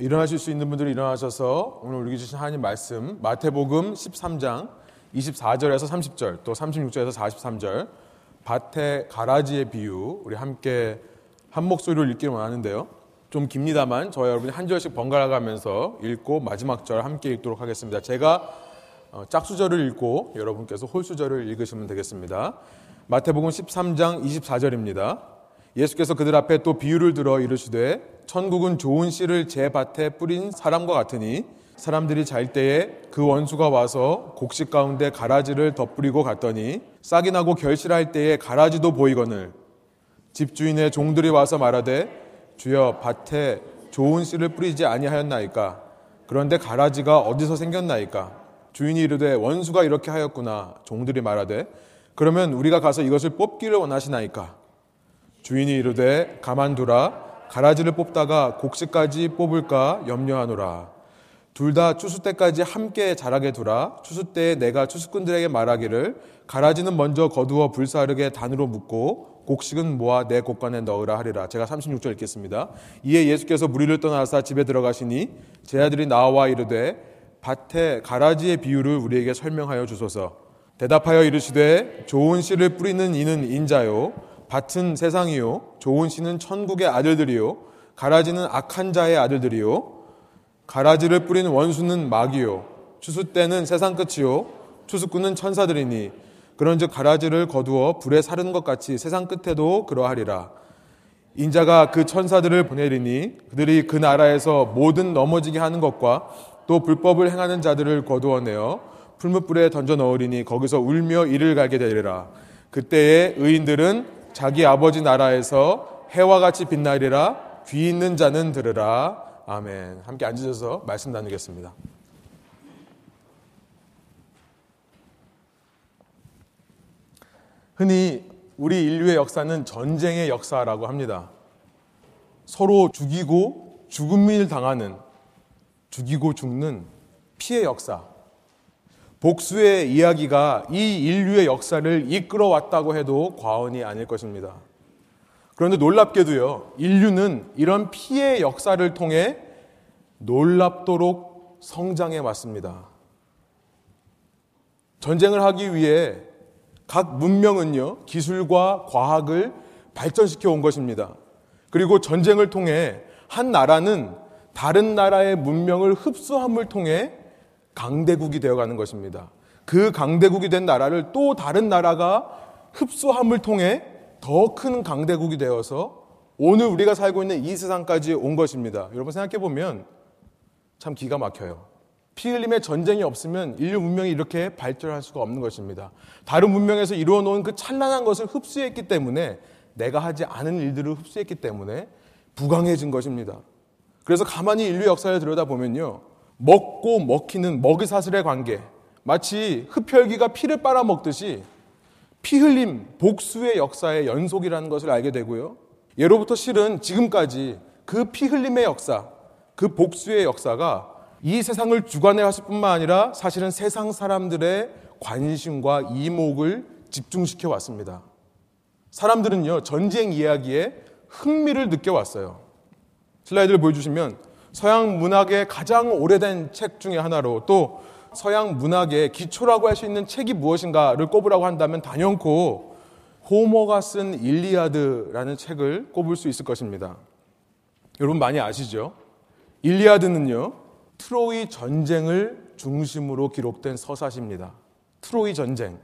일어나실 수 있는 분들이 일어나셔서 오늘 우리 주신 하나님 말씀 마태복음 13장 24절에서 30절 또 36절에서 43절 밭의 가라지의 비유 우리 함께 한 목소리로 읽기를 원하는데요. 좀 깁니다만 저와 여러분이 한 절씩 번갈아 가면서 읽고 마지막 절 함께 읽도록 하겠습니다. 제가 어, 짝수절을 읽고 여러분께서 홀수절을 읽으시면 되겠습니다. 마태복음 13장 24절입니다. 예수께서 그들 앞에 또 비유를 들어 이르시되 천국은 좋은 씨를 제 밭에 뿌린 사람과 같으니 사람들이 잘 때에 그 원수가 와서 곡식 가운데 가라지를 덧뿌리고 갔더니 싹이 나고 결실할 때에 가라지도 보이거늘. 집주인의 종들이 와서 말하되 주여 밭에 좋은 씨를 뿌리지 아니하였나이까? 그런데 가라지가 어디서 생겼나이까? 주인이 이르되 원수가 이렇게 하였구나. 종들이 말하되 그러면 우리가 가서 이것을 뽑기를 원하시나이까? 주인이 이르되 가만두라 가라지를 뽑다가 곡식까지 뽑을까 염려하노라. 둘 다 추수 때까지 함께 자라게 두라. 추수 때에 내가 추수꾼들에게 말하기를 가라지는 먼저 거두어 불사르게 단으로 묶고 곡식은 모아 내 곡간에 넣으라 하리라. 제가 36절 읽겠습니다. 이에 예수께서 무리를 떠나사 집에 들어가시니 제 아들이 나와 이르되 밭에 가라지의 비유를 우리에게 설명하여 주소서. 대답하여 이르시되 좋은 씨를 뿌리는 이는 인자요 밭은 세상이요. 좋은 씨는 천국의 아들들이요. 가라지는 악한 자의 아들들이요. 가라지를 뿌리는 원수는 마귀요. 추수 때는 세상 끝이요. 추수꾼은 천사들이니. 그런즉 가라지를 거두어 불에 사르는 것 같이 세상 끝에도 그러하리라. 인자가 그 천사들을 보내리니 그들이 그 나라에서 모든 넘어지게 하는 것과 또 불법을 행하는 자들을 거두어내어 풀무불에 던져 넣으리니 거기서 울며 이를 가게 되리라. 그때에 의인들은 자기 아버지 나라에서 해와 같이 빛나리라 귀 있는 자는 들으라 아멘. 함께 앉으셔서 말씀 나누겠습니다. 흔히 우리 인류의 역사는 전쟁의 역사라고 합니다. 서로 죽이고 죽음을 당하는 죽이고 죽는 피해 역사. 복수의 이야기가 이 인류의 역사를 이끌어왔다고 해도 과언이 아닐 것입니다. 그런데 놀랍게도요, 인류는 이런 피해 역사를 통해 놀랍도록 성장해 왔습니다. 전쟁을 하기 위해 각 문명은요, 기술과 과학을 발전시켜 온 것입니다. 그리고 전쟁을 통해 한 나라는 다른 나라의 문명을 흡수함을 통해 강대국이 되어가는 것입니다. 그 강대국이 된 나라를 또 다른 나라가 흡수함을 통해 더 큰 강대국이 되어서 오늘 우리가 살고 있는 이 세상까지 온 것입니다. 여러분 생각해 보면 참 기가 막혀요. 피 흘림의 전쟁이 없으면 인류 문명이 이렇게 발전할 수가 없는 것입니다. 다른 문명에서 이루어 놓은 그 찬란한 것을 흡수했기 때문에 내가 하지 않은 일들을 흡수했기 때문에 부강해진 것입니다. 그래서 가만히 인류 역사를 들여다보면요. 먹고 먹히는 먹이사슬의 관계, 마치 흡혈귀가 피를 빨아먹듯이 피 흘림, 복수의 역사의 연속이라는 것을 알게 되고요. 예로부터 실은 지금까지 그 피 흘림의 역사, 그 복수의 역사가 이 세상을 주관해 왔을 뿐만 아니라 사실은 세상 사람들의 관심과 이목을 집중시켜 왔습니다. 사람들은요, 전쟁 이야기에 흥미를 느껴 왔어요. 슬라이드를 보여주시면 서양 문학의 가장 오래된 책 중의 하나로 또 서양 문학의 기초라고 할 수 있는 책이 무엇인가를 꼽으라고 한다면 단연코 호머가 쓴 일리아드라는 책을 꼽을 수 있을 것입니다. 여러분 많이 아시죠? 일리아드는요, 트로이 전쟁을 중심으로 기록된 서사시입니다. 트로이 전쟁.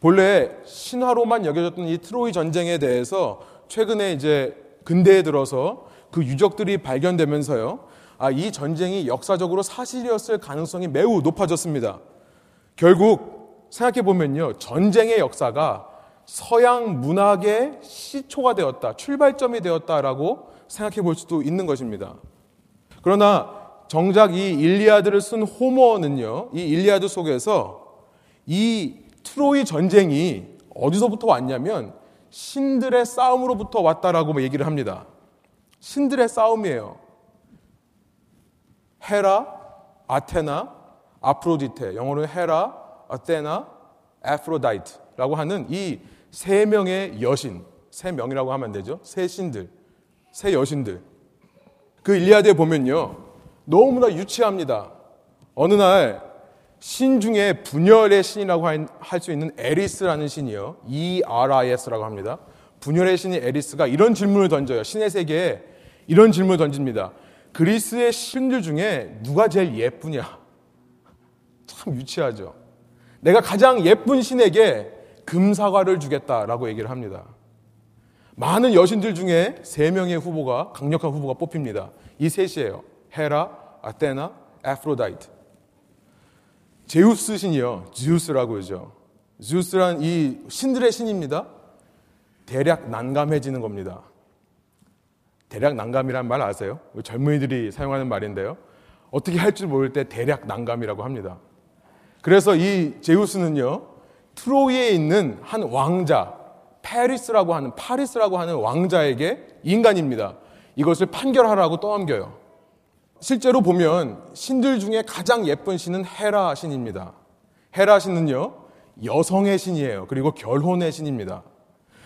본래 신화로만 여겨졌던 이 트로이 전쟁에 대해서 최근에 이제 근대에 들어서 그 유적들이 발견되면서요. 아, 이 전쟁이 역사적으로 사실이었을 가능성이 매우 높아졌습니다. 결국 생각해 보면요. 전쟁의 역사가 서양 문학의 시초가 되었다, 출발점이 되었다라고 생각해 볼 수도 있는 것입니다. 그러나 정작 이 일리아드를 쓴 호머는요, 이 일리아드 속에서 이 트로이 전쟁이 어디서부터 왔냐면 신들의 싸움으로부터 왔다라고 얘기를 합니다. 신들의 싸움이에요. 헤라, 아테나, 아프로디테, 영어로 헤라, 아테나, Aphrodite라고 하는 이 세 명의 여신, 세 명이라고 하면 되죠. 세 신들, 세 여신들. 그 일리아드에 보면요. 너무나 유치합니다. 어느 날 신 중에 분열의 신이라고 할 수 있는 에리스라는 신이요. E-R-I-S라고 합니다. 분열의 신이 에리스가 이런 질문을 던져요. 신의 세계에 이런 질문을 던집니다. 그리스의 신들 중에 누가 제일 예쁘냐? 참 유치하죠. 내가 가장 예쁜 신에게 금사과를 주겠다라고 얘기를 합니다. 많은 여신들 중에 세 명의 후보가 강력한 후보가 뽑힙니다. 이 셋이에요. 헤라, 아테나, Aphrodite. 제우스 신이요. Zeus라고 그러죠. Zeus란 이 신들의 신입니다. 대략 난감해지는 겁니다. 대략 난감이란 말 아세요? 젊은이들이 사용하는 말인데요. 어떻게 할 줄 모를 때 대략 난감이라고 합니다. 그래서 이 제우스는요, 트로이에 있는 한 왕자, Paris라고 하는, 파리스라고 하는 왕자에게 인간입니다. 이것을 판결하라고 떠넘겨요. 실제로 보면 신들 중에 가장 예쁜 신은 헤라 신입니다. 헤라 신은요, 여성의 신이에요. 그리고 결혼의 신입니다.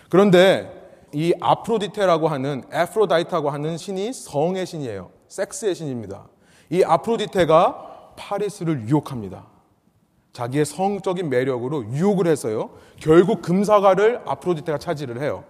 그런데 이 아프로디테라고 하는 Aphrodite라고 하는 신이 성의 신이에요. 섹스의 신입니다. 이 아프로디테가 파리스를 유혹합니다. 자기의 성적인 매력으로 유혹을 해서요. 결국 금사과를 아프로디테가 차지를 해요.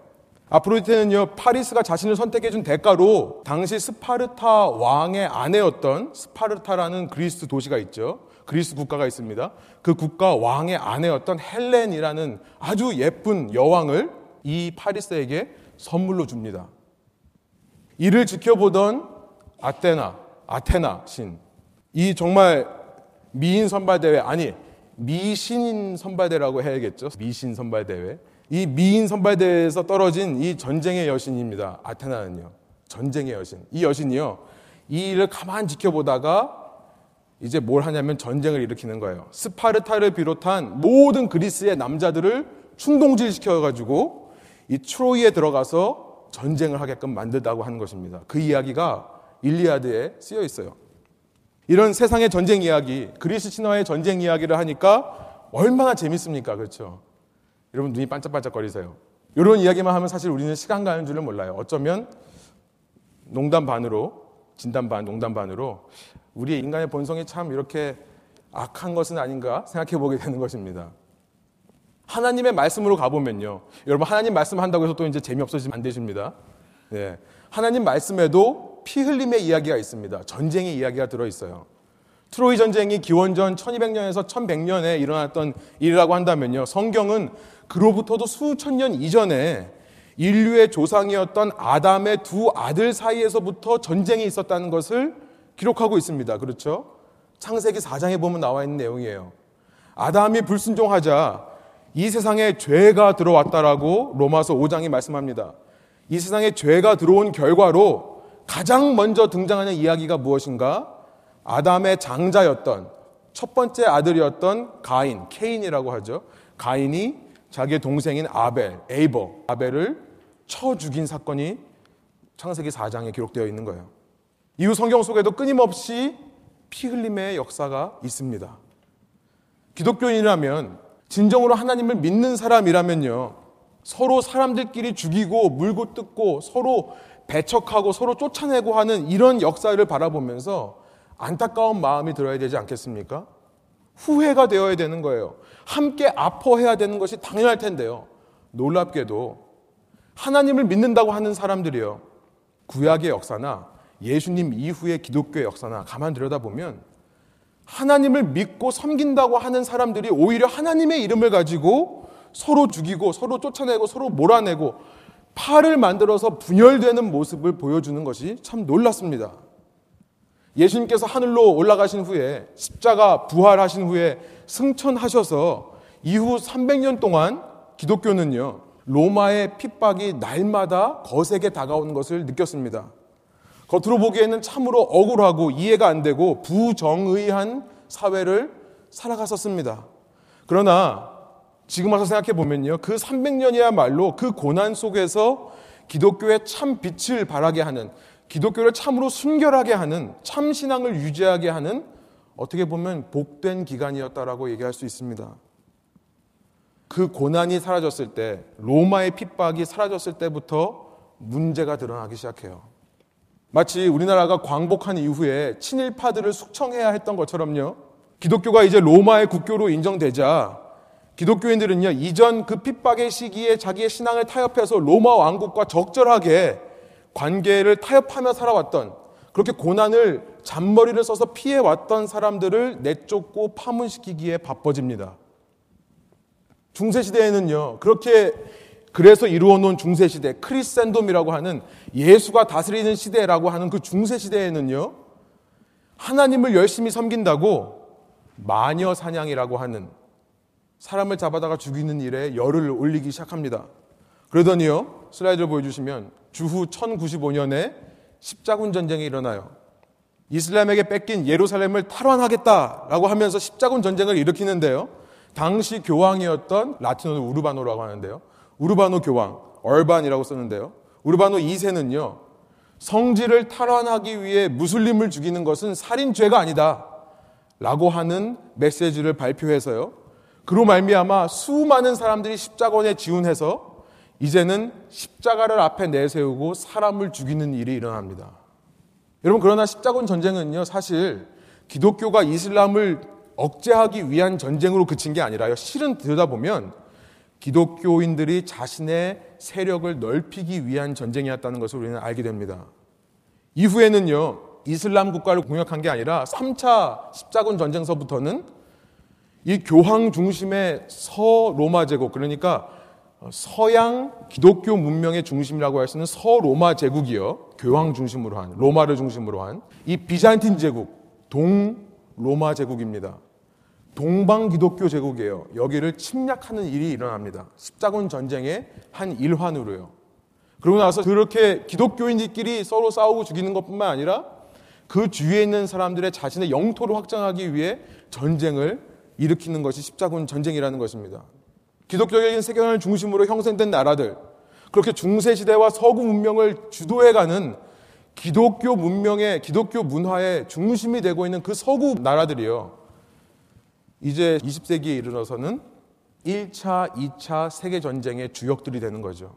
아프로디테는요, 파리스가 자신을 선택해준 대가로 당시 스파르타 왕의 아내였던 스파르타라는 그리스 도시가 있죠. 그리스 국가가 있습니다. 그 국가 왕의 아내였던 헬렌이라는 아주 예쁜 여왕을 이 파리스에게 선물로 줍니다. 이를 지켜보던 아테나, 아테나 신. 이 정말 미인 선발대회, 아니, 미신 선발대라고 해야겠죠. 미신 선발대회. 이 미인 선발대회에서 떨어진 이 전쟁의 여신입니다. 아테나는요. 전쟁의 여신. 이 여신이요. 이 일을 가만 지켜보다가 이제 뭘 하냐면 전쟁을 일으키는 거예요. 스파르타를 비롯한 모든 그리스의 남자들을 충동질시켜가지고 이 트로이에 들어가서 전쟁을 하게끔 만들다고 하는 것입니다. 그 이야기가 일리아드에 쓰여 있어요. 이런 세상의 전쟁 이야기, 그리스 신화의 전쟁 이야기를 하니까 얼마나 재밌습니까? 그렇죠? 여러분 눈이 반짝반짝거리세요. 이런 이야기만 하면 사실 우리는 시간 가는 줄을 몰라요. 어쩌면 농담 반으로, 진담 반, 농담 반으로 우리의 인간의 본성이 참 이렇게 악한 것은 아닌가 생각해 보게 되는 것입니다. 하나님의 말씀으로 가보면요. 여러분, 하나님 말씀 한다고 해서 또 이제 재미없어지면 안 되십니다. 네. 하나님 말씀에도 피 흘림의 이야기가 있습니다. 전쟁의 이야기가 들어있어요. 트로이 전쟁이 기원전 1200년에서 1100년에 일어났던 일이라고 한다면요. 성경은 그로부터도 수천 년 이전에 인류의 조상이었던 아담의 두 아들 사이에서부터 전쟁이 있었다는 것을 기록하고 있습니다. 그렇죠? 창세기 4장에 보면 나와 있는 내용이에요. 아담이 불순종하자 이 세상에 죄가 들어왔다라고 로마서 5장이 말씀합니다. 이 세상에 죄가 들어온 결과로 가장 먼저 등장하는 이야기가 무엇인가? 아담의 장자였던 첫 번째 아들이었던 가인, 케인이라고 하죠. 가인이 자기의 동생인 아벨, 에이버, 아벨을 쳐 죽인 사건이 창세기 4장에 기록되어 있는 거예요. 이후 성경 속에도 끊임없이 피 흘림의 역사가 있습니다. 기독교인이라면 진정으로 하나님을 믿는 사람이라면요. 서로 사람들끼리 죽이고 물고 뜯고 서로 배척하고 서로 쫓아내고 하는 이런 역사를 바라보면서 안타까운 마음이 들어야 되지 않겠습니까? 후회가 되어야 되는 거예요. 함께 아파해야 되는 것이 당연할 텐데요. 놀랍게도 하나님을 믿는다고 하는 사람들이요. 구약의 역사나 예수님 이후의 기독교의 역사나 가만 들여다보면 하나님을 믿고 섬긴다고 하는 사람들이 오히려 하나님의 이름을 가지고 서로 죽이고 서로 쫓아내고 서로 몰아내고 팔을 만들어서 분열되는 모습을 보여주는 것이 참 놀랐습니다. 예수님께서 하늘로 올라가신 후에 십자가 부활하신 후에 승천하셔서 이후 300년 동안 기독교는요, 로마의 핍박이 날마다 거세게 다가오는 것을 느꼈습니다. 겉으로 보기에는 참으로 억울하고 이해가 안 되고 부정의한 사회를 살아갔었습니다. 그러나 지금 와서 생각해 보면요. 그 300년이야말로 그 고난 속에서 기독교의 참 빛을 발하게 하는 기독교를 참으로 순결하게 하는 참 신앙을 유지하게 하는 어떻게 보면 복된 기간이었다라고 얘기할 수 있습니다. 그 고난이 사라졌을 때, 로마의 핍박이 사라졌을 때부터 문제가 드러나기 시작해요. 마치 우리나라가 광복한 이후에 친일파들을 숙청해야 했던 것처럼요. 기독교가 이제 로마의 국교로 인정되자 기독교인들은요, 이전 그 핍박의 시기에 자기의 신앙을 타협해서 로마 왕국과 적절하게 관계를 타협하며 살아왔던 그렇게 고난을 잔머리를 써서 피해왔던 사람들을 내쫓고 파문시키기에 바빠집니다. 중세시대에는요, 그렇게 그래서 이루어 놓은 중세시대, 크리센돔이라고 하는 예수가 다스리는 시대라고 하는 그 중세시대에는요, 하나님을 열심히 섬긴다고 마녀 사냥이라고 하는 사람을 잡아다가 죽이는 일에 열을 올리기 시작합니다. 그러더니요, 슬라이드를 보여주시면 주후 1095년에 십자군 전쟁이 일어나요. 이슬람에게 뺏긴 예루살렘을 탈환하겠다라고 하면서 십자군 전쟁을 일으키는데요. 당시 교황이었던 라틴어로 우르바노라고 하는데요. 우르바노 교황, 얼반이라고 쓰는데요. 우르바노 2세는요. 성지를 탈환하기 위해 무슬림을 죽이는 것은 살인죄가 아니다. 라고 하는 메시지를 발표해서요. 그로 말미암아 수많은 사람들이 십자군에 지운해서 이제는 십자가를 앞에 내세우고 사람을 죽이는 일이 일어납니다. 여러분 그러나 십자군 전쟁은요 사실 기독교가 이슬람을 억제하기 위한 전쟁으로 그친 게 아니라요. 실은 들여다보면 기독교인들이 자신의 세력을 넓히기 위한 전쟁이었다는 것을 우리는 알게 됩니다. 이후에는요, 이슬람 국가를 공격한 게 아니라 3차 십자군 전쟁서부터는 이 교황 중심의 서로마 제국, 그러니까 서양 기독교 문명의 중심이라고 할 수 있는 서로마 제국이요. 교황 중심으로 한, 로마를 중심으로 한 이 비잔틴 제국, 동로마 제국입니다. 동방 기독교 제국이에요. 여기를 침략하는 일이 일어납니다. 십자군 전쟁의 한 일환으로요. 그러고 나서 그렇게 기독교인들끼리 서로 싸우고 죽이는 것뿐만 아니라 그 주위에 있는 사람들의 자신의 영토를 확장하기 위해 전쟁을 일으키는 것이 십자군 전쟁이라는 것입니다. 기독교적인 세계관을 중심으로 형성된 나라들, 그렇게 중세시대와 서구 문명을 주도해가는 기독교 문명의, 기독교 문화의 중심이 되고 있는 그 서구 나라들이요. 이제 20세기에 이르러서는 1차, 2차 세계 전쟁의 주역들이 되는 거죠.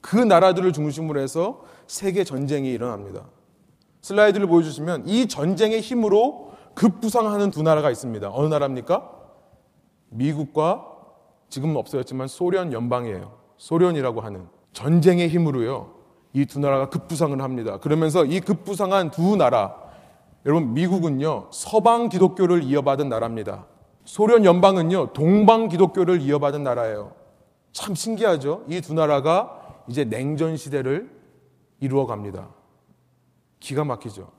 그 나라들을 중심으로 해서 세계 전쟁이 일어납니다. 슬라이드를 보여주시면 이 전쟁의 힘으로 급부상하는 두 나라가 있습니다. 어느 나라입니까? 미국과 지금은 없어졌지만 소련 연방이에요. 소련이라고 하는 전쟁의 힘으로요. 이 두 나라가 급부상을 합니다. 그러면서 이 급부상한 두 나라, 여러분 미국은요 서방 기독교를 이어받은 나라입니다. 소련 연방은요 동방 기독교를 이어받은 나라예요. 참 신기하죠? 이 두 나라가 이제 냉전 시대를 이루어 갑니다. 기가 막히죠.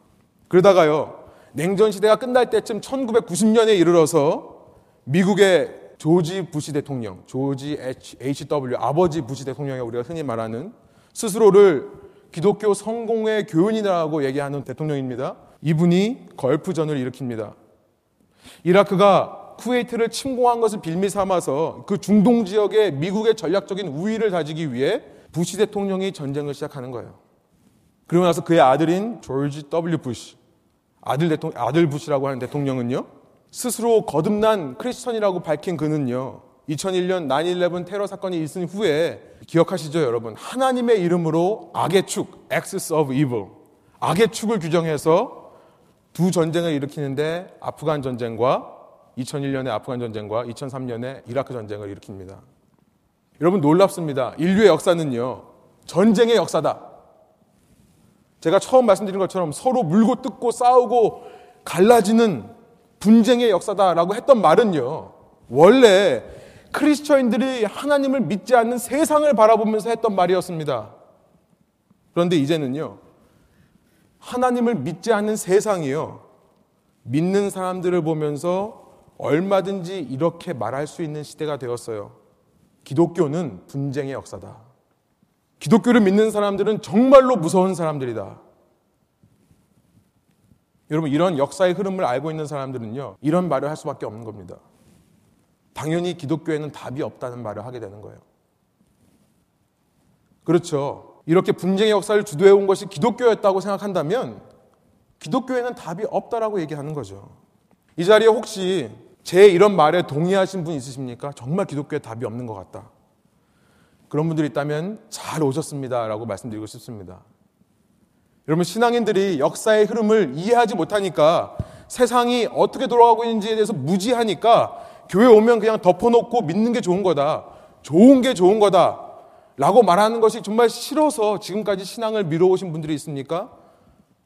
그러다가요 냉전 시대가 끝날 때쯤 1990년에 이르러서 미국의 조지 부시 대통령, 조지 H.W. 아버지 부시 대통령이 우리가 흔히 말하는 스스로를 기독교 성공의 교훈이라고 얘기하는 대통령입니다. 이분이 걸프전을 일으킵니다. 이라크가 쿠웨이트를 침공한 것을 빌미 삼아서 그 중동 지역에 미국의 전략적인 우위를 다지기 위해 부시 대통령이 전쟁을 시작하는 거예요. 그러고 나서 그의 아들인 조지 W. 부시, 아들 대통령, 아들 부시라고 하는 대통령은요, 스스로 거듭난 크리스천이라고 밝힌 그는요. 2001년 9-11 테러 사건이 있은 후에 기억하시죠, 여러분? 하나님의 이름으로 악의 축, axis of evil, 악의 축을 규정해서 두 전쟁을 일으키는데 아프간 전쟁과 2001년의 아프간 전쟁과 2003년의 이라크 전쟁을 일으킵니다. 여러분 놀랍습니다. 인류의 역사는요. 전쟁의 역사다. 제가 처음 말씀드린 것처럼 서로 물고 뜯고 싸우고 갈라지는 분쟁의 역사다라고 했던 말은요. 원래 크리스처인들이 하나님을 믿지 않는 세상을 바라보면서 했던 말이었습니다. 그런데 이제는요. 하나님을 믿지 않는 세상이요. 믿는 사람들을 보면서 얼마든지 이렇게 말할 수 있는 시대가 되었어요. 기독교는 분쟁의 역사다. 기독교를 믿는 사람들은 정말로 무서운 사람들이다. 여러분 이런 역사의 흐름을 알고 있는 사람들은요 이런 말을 할 수밖에 없는 겁니다. 당연히 기독교에는 답이 없다는 말을 하게 되는 거예요. 그렇죠. 이렇게 분쟁의 역사를 주도해 온 것이 기독교였다고 생각한다면 기독교에는 답이 없다라고 얘기하는 거죠. 이 자리에 혹시 제 이런 말에 동의하신 분 있으십니까? 정말 기독교에 답이 없는 것 같다. 그런 분들이 있다면 잘 오셨습니다라고 말씀드리고 싶습니다. 여러분 신앙인들이 역사의 흐름을 이해하지 못하니까 세상이 어떻게 돌아가고 있는지에 대해서 무지하니까 교회 오면 그냥 덮어놓고 믿는 게 좋은 거다. 좋은 게 좋은 거다. 라고 말하는 것이 정말 싫어서 지금까지 신앙을 미뤄오신 분들이 있습니까?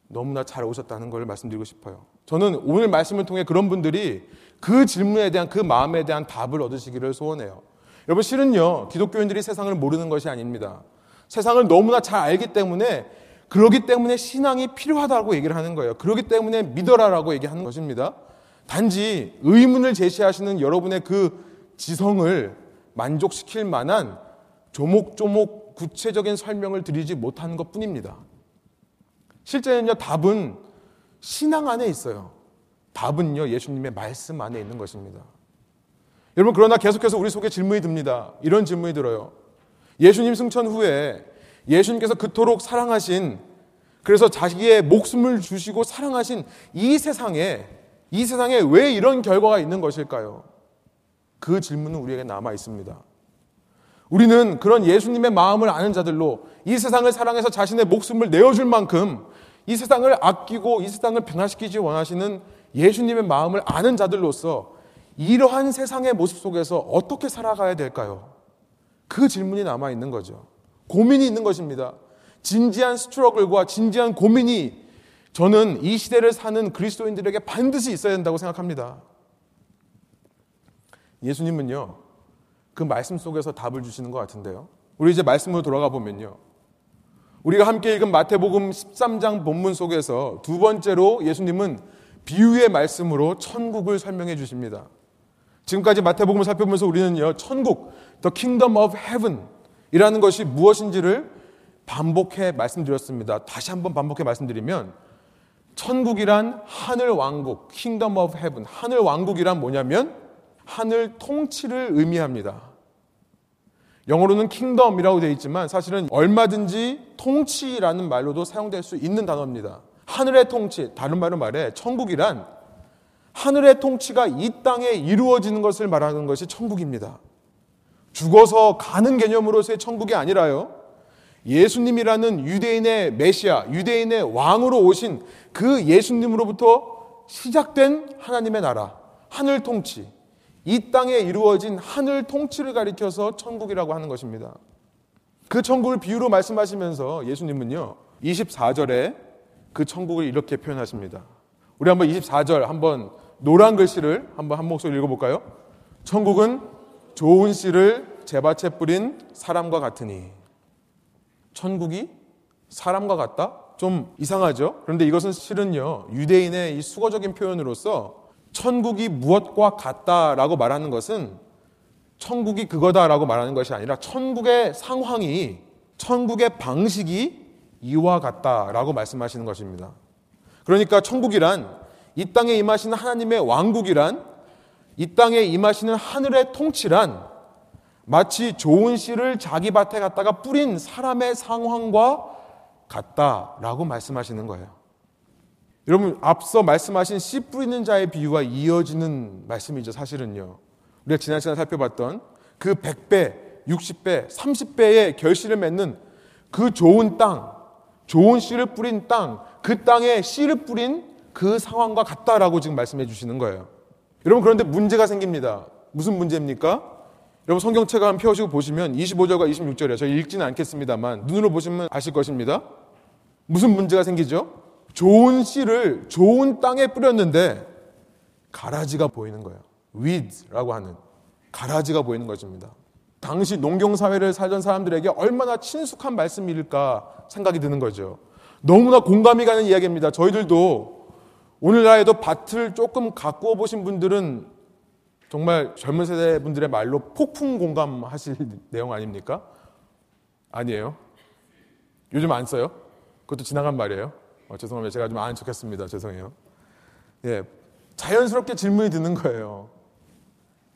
너무나 잘 오셨다는 걸 말씀드리고 싶어요. 저는 오늘 말씀을 통해 그런 분들이 그 질문에 대한 그 마음에 대한 답을 얻으시기를 소원해요. 여러분 실은요 기독교인들이 세상을 모르는 것이 아닙니다. 세상을 너무나 잘 알기 때문에 그러기 때문에 신앙이 필요하다고 얘기를 하는 거예요. 그러기 때문에 믿어라라고 얘기하는 것입니다. 단지 의문을 제시하시는 여러분의 그 지성을 만족시킬 만한 조목조목 구체적인 설명을 드리지 못하는 것 뿐입니다. 실제는요, 답은 신앙 안에 있어요. 답은요, 예수님의 말씀 안에 있는 것입니다. 여러분, 그러나 계속해서 우리 속에 질문이 듭니다. 이런 질문이 들어요. 예수님 승천 후에 예수님께서 그토록 사랑하신, 그래서 자기의 목숨을 주시고 사랑하신 이 세상에, 이 세상에 왜 이런 결과가 있는 것일까요? 그 질문은 우리에게 남아 있습니다. 우리는 그런 예수님의 마음을 아는 자들로 이 세상을 사랑해서 자신의 목숨을 내어줄 만큼 이 세상을 아끼고 이 세상을 변화시키지 원하시는 예수님의 마음을 아는 자들로서 이러한 세상의 모습 속에서 어떻게 살아가야 될까요? 그 질문이 남아 있는 거죠. 고민이 있는 것입니다. 진지한 스트러글과 진지한 고민이 저는 이 시대를 사는 그리스도인들에게 반드시 있어야 된다고 생각합니다. 예수님은요, 그 말씀 속에서 답을 주시는 것 같은데요. 우리 이제 말씀으로 돌아가 보면요. 우리가 함께 읽은 마태복음 13장 본문 속에서 두 번째로 예수님은 비유의 말씀으로 천국을 설명해 주십니다. 지금까지 마태복음을 살펴보면서 우리는요, 천국, the kingdom of heaven 이라는 것이 무엇인지를 반복해 말씀드렸습니다. 다시 한번 반복해 말씀드리면, 천국이란 하늘 왕국, kingdom of heaven, 하늘 왕국이란 뭐냐면, 하늘 통치를 의미합니다. 영어로는 킹덤이라고 되어 있지만 사실은 얼마든지 통치라는 말로도 사용될 수 있는 단어입니다. 하늘의 통치, 다른 말로 말해 천국이란 하늘의 통치가 이 땅에 이루어지는 것을 말하는 것이 천국입니다. 죽어서 가는 개념으로서의 천국이 아니라요. 예수님이라는 유대인의 메시아, 유대인의 왕으로 오신 그 예수님으로부터 시작된 하나님의 나라, 하늘 통치, 이 땅에 이루어진 하늘 통치를 가리켜서 천국이라고 하는 것입니다. 그 천국을 비유로 말씀하시면서 예수님은요, 24절에 그 천국을 이렇게 표현하십니다. 우리 한번 24절 한번 노란 글씨를 한번 한 목소리 읽어볼까요? 천국은 좋은 씨를 제밭에 뿌린 사람과 같으니. 천국이 사람과 같다? 좀 이상하죠? 그런데 이것은 실은요, 유대인의 이 수거적인 표현으로서 천국이 무엇과 같다라고 말하는 것은 천국이 그거다라고 말하는 것이 아니라 천국의 상황이 천국의 방식이 이와 같다라고 말씀하시는 것입니다. 그러니까 천국이란 이 땅에 임하시는 하나님의 왕국이란 이 땅에 임하시는 하늘의 통치란 마치 좋은 씨를 자기 밭에 갖다가 뿌린 사람의 상황과 같다라고 말씀하시는 거예요. 여러분 앞서 말씀하신 씨 뿌리는 자의 비유와 이어지는 말씀이죠. 사실은요. 우리가 지난 시간에 살펴봤던 그 100배, 60배, 30배의 결실을 맺는 그 좋은 땅, 좋은 씨를 뿌린 땅, 그 땅에 씨를 뿌린 그 상황과 같다라고 지금 말씀해 주시는 거예요. 여러분 그런데 문제가 생깁니다. 무슨 문제입니까? 여러분 성경책 한번 펴시고 보시면 25절과 26절이에요. 저희 읽지는 않겠습니다만 눈으로 보시면 아실 것입니다. 무슨 문제가 생기죠? 좋은 씨를 좋은 땅에 뿌렸는데 가라지가 보이는 거예요. weed라고 하는 가라지가 보이는 것입니다. 당시 농경 사회를 살던 사람들에게 얼마나 친숙한 말씀일까 생각이 드는 거죠. 너무나 공감이 가는 이야기입니다. 저희들도 오늘날에도 밭을 조금 가꾸어 보신 분들은 정말 젊은 세대 분들의 말로 폭풍 공감하실 내용 아닙니까? 아니에요. 요즘 안 써요? 그것도 지나간 말이에요. 어, 죄송합니다. 제가 좀 아는 척했습니다. 죄송해요. 예, 자연스럽게 질문이 드는 거예요.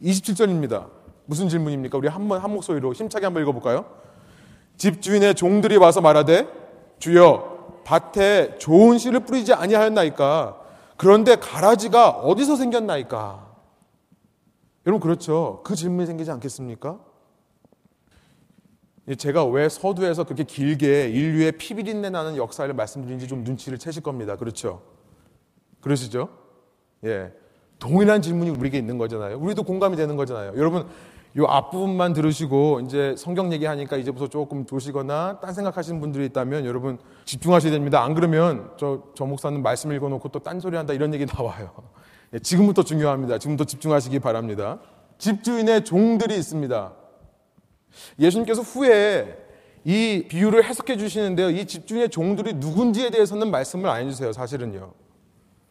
27절입니다. 무슨 질문입니까? 우리 한번 한 목소리로 힘차게 한번 읽어볼까요? 집주인의 종들이 와서 말하되 주여 밭에 좋은 씨를 뿌리지 아니하였나이까 그런데 가라지가 어디서 생겼나이까 여러분 그렇죠 그 질문이 생기지 않겠습니까? 제가 왜 서두에서 그렇게 길게 인류의 피비린내 나는 역사를 말씀드린지 좀 눈치를 채실 겁니다. 그렇죠? 그러시죠? 예. 동일한 질문이 우리에게 있는 거잖아요. 우리도 공감이 되는 거잖아요. 여러분, 요 앞부분만 들으시고 이제 성경 얘기하니까 이제부터 조금 조시거나 딴 생각하시는 분들이 있다면 여러분 집중하셔야 됩니다. 안 그러면 저, 저 목사는 말씀 읽어놓고 또 딴소리 한다 이런 얘기 나와요. 예, 지금부터 중요합니다. 지금부터 집중하시기 바랍니다. 집주인의 종들이 있습니다. 예수님께서 후에 이 비유를 해석해 주시는데요. 이 집주인의 종들이 누군지에 대해서는 말씀을 안 해주세요. 사실은요.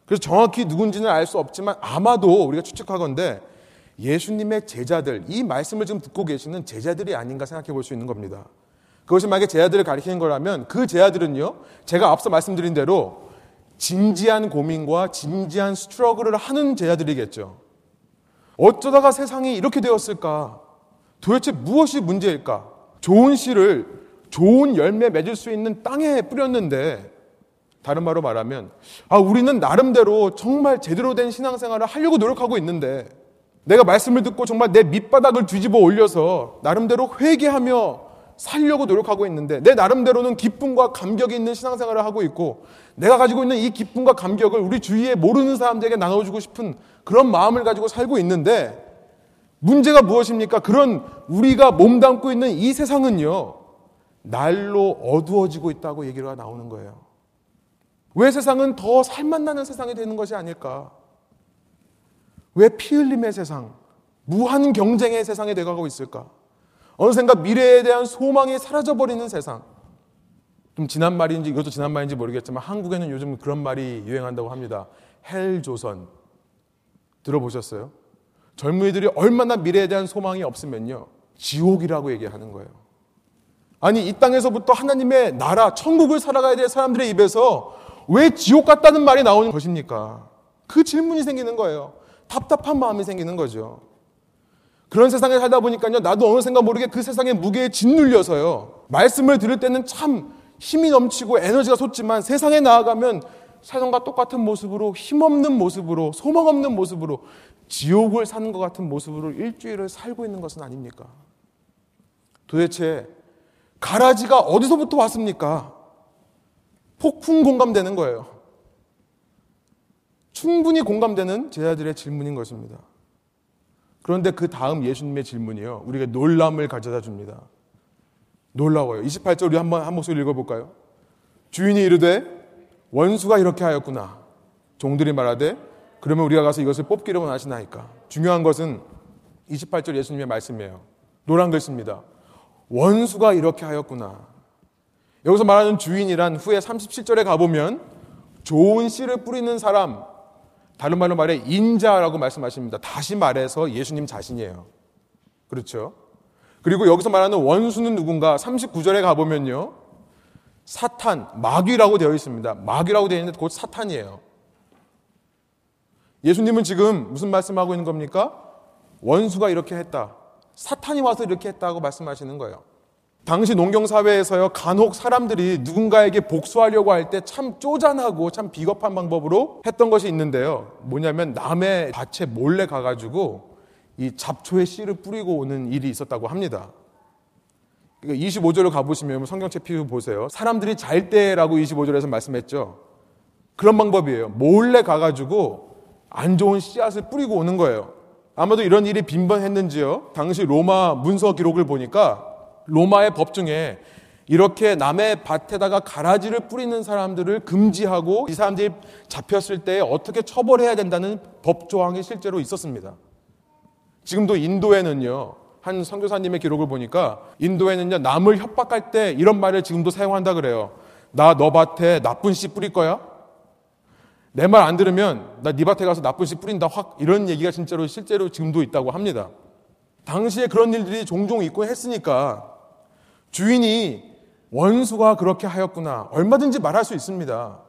그래서 정확히 누군지는 알 수 없지만 아마도 우리가 추측하건데 예수님의 제자들, 이 말씀을 지금 듣고 계시는 제자들이 아닌가 생각해 볼 수 있는 겁니다. 그것이 만약에 제자들을 가리키는 거라면 그 제자들은요, 제가 앞서 말씀드린 대로 진지한 고민과 진지한 스트러글을 하는 제자들이겠죠. 어쩌다가 세상이 이렇게 되었을까? 도대체 무엇이 문제일까? 좋은 씨를 좋은 열매 맺을 수 있는 땅에 뿌렸는데 다른 말로 말하면 아 우리는 나름대로 정말 제대로 된 신앙생활을 하려고 노력하고 있는데 내가 말씀을 듣고 정말 내 밑바닥을 뒤집어 올려서 나름대로 회개하며 살려고 노력하고 있는데 내 나름대로는 기쁨과 감격이 있는 신앙생활을 하고 있고 내가 가지고 있는 이 기쁨과 감격을 우리 주위에 모르는 사람들에게 나눠주고 싶은 그런 마음을 가지고 살고 있는데 문제가 무엇입니까? 그런 우리가 몸담고 있는 이 세상은요 날로 어두워지고 있다고 얘기가 나오는 거예요. 왜 세상은 더 살맛 나는 세상이 되는 것이 아닐까? 왜 피 흘림의 세상, 무한 경쟁의 세상이 돼가고 있을까? 어느샌가 미래에 대한 소망이 사라져버리는 세상. 좀 지난 말인지 이것도 지난 말인지 모르겠지만 한국에는 요즘 그런 말이 유행한다고 합니다. 헬조선. 들어보셨어요? 젊은이들이 얼마나 미래에 대한 소망이 없으면요. 지옥이라고 얘기하는 거예요. 아니, 이 땅에서부터 하나님의 나라, 천국을 살아가야 될 사람들의 입에서 왜 지옥 같다는 말이 나오는 것입니까? 그 질문이 생기는 거예요. 답답한 마음이 생기는 거죠. 그런 세상에 살다 보니까요, 나도 어느 생각 모르게 그 세상의 무게에 짓눌려서요, 말씀을 들을 때는 참 힘이 넘치고 에너지가 솟지만 세상에 나아가면 세상과 똑같은 모습으로 힘없는 모습으로 소망 없는 모습으로 지옥을 사는 것 같은 모습으로 일주일을 살고 있는 것은 아닙니까? 도대체 가라지가 어디서부터 왔습니까? 폭풍 공감되는 거예요. 충분히 공감되는 제자들의 질문인 것입니다. 그런데 그 다음 예수님의 질문이요. 우리가 놀람을 가져다 줍니다. 놀라워요. 28절 우리 한번 한 목소리 읽어볼까요? 주인이 이르되 원수가 이렇게 하였구나. 종들이 말하되 그러면 우리가 가서 이것을 뽑기를 원하시나이까. 중요한 것은 28절 예수님의 말씀이에요. 노란 글씨입니다. 원수가 이렇게 하였구나. 여기서 말하는 주인이란 후에 37절에 가보면 좋은 씨를 뿌리는 사람, 다른 말로 말해 인자라고 말씀하십니다. 다시 말해서 예수님 자신이에요. 그렇죠? 그리고 여기서 말하는 원수는 누군가 39절에 가보면요. 사탄, 마귀라고 되어 있습니다. 마귀라고 되어 있는데 곧 사탄이에요. 예수님은 지금 무슨 말씀하고 있는 겁니까? 원수가 이렇게 했다. 사탄이 와서 이렇게 했다고 말씀하시는 거예요. 당시 농경사회에서요, 간혹 사람들이 누군가에게 복수하려고 할 때 참 쪼잔하고 참 비겁한 방법으로 했던 것이 있는데요. 뭐냐면 남의 밭에 몰래 가가지고 이 잡초의 씨를 뿌리고 오는 일이 있었다고 합니다. 25절을 그러니까 가보시면 성경책 피우 보세요. 사람들이 잘 때라고 25절에서 말씀했죠. 그런 방법이에요. 몰래 가가지고 안 좋은 씨앗을 뿌리고 오는 거예요. 아마도 이런 일이 빈번했는지요. 당시 로마 문서 기록을 보니까 로마의 법 중에 이렇게 남의 밭에다가 가라지를 뿌리는 사람들을 금지하고 이 사람들이 잡혔을 때 어떻게 처벌해야 된다는 법 조항이 실제로 있었습니다. 지금도 인도에는요, 한 선교사님의 기록을 보니까 인도에는요, 남을 협박할 때 이런 말을 지금도 사용한다 그래요. 나 너 밭에 나쁜 씨 뿌릴 거야? 내 말 안 들으면 나 네 밭에 가서 나쁜 씨 뿌린다 확 이런 얘기가 진짜로 실제로 지금도 있다고 합니다. 당시에 그런 일들이 종종 있고 했으니까 주인이 원수가 그렇게 하였구나. 얼마든지 말할 수 있습니다.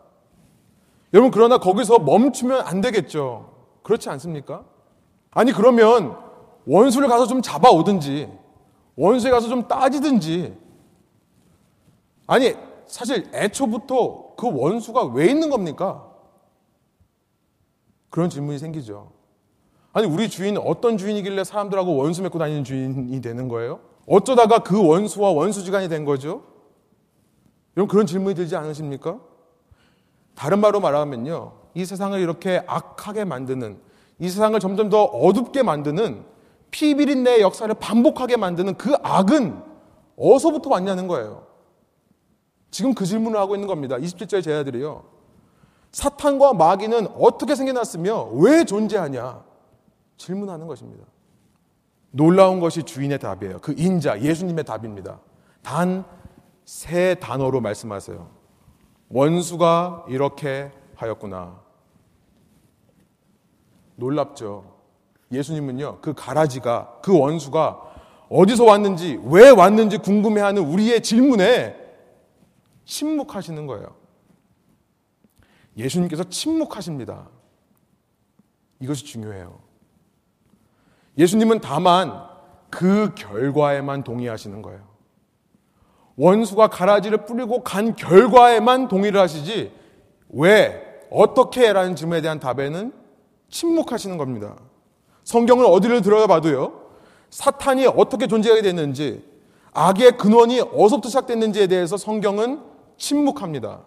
여러분, 그러나 거기서 멈추면 안 되겠죠. 그렇지 않습니까? 아니, 그러면 원수를 가서 좀 잡아오든지, 원수에 가서 좀 따지든지, 아니, 사실 애초부터 그 원수가 왜 있는 겁니까? 그런 질문이 생기죠. 아니, 우리 주인은 어떤 주인이길래 사람들하고 원수 맺고 다니는 주인이 되는 거예요? 어쩌다가 그 원수와 원수지간이 된 거죠? 여러분 그런 질문이 들지 않으십니까? 다른 말로 말하면요. 이 세상을 이렇게 악하게 만드는 이 세상을 점점 더 어둡게 만드는 피비린내 역사를 반복하게 만드는 그 악은 어디서부터 왔냐는 거예요. 지금 그 질문을 하고 있는 겁니다. 27절 제자들이요. 사탄과 마귀는 어떻게 생겨났으며 왜 존재하냐? 질문하는 것입니다. 놀라운 것이 주인의 답이에요. 그 인자, 예수님의 답입니다. 단 세 단어로 말씀하세요. 원수가 이렇게 하였구나. 놀랍죠. 예수님은요, 그 가라지가, 그 원수가 어디서 왔는지, 왜 왔는지 궁금해하는 우리의 질문에 침묵하시는 거예요. 예수님께서 침묵하십니다. 이것이 중요해요. 예수님은 다만 그 결과에만 동의하시는 거예요. 원수가 가라지를 뿌리고 간 결과에만 동의를 하시지 왜 어떻게 라는 질문에 대한 답에는 침묵하시는 겁니다. 성경을 어디를 들어봐도요. 사탄이 어떻게 존재하게 됐는지 악의 근원이 어디서부터 시작됐는지에 대해서 성경은 침묵합니다.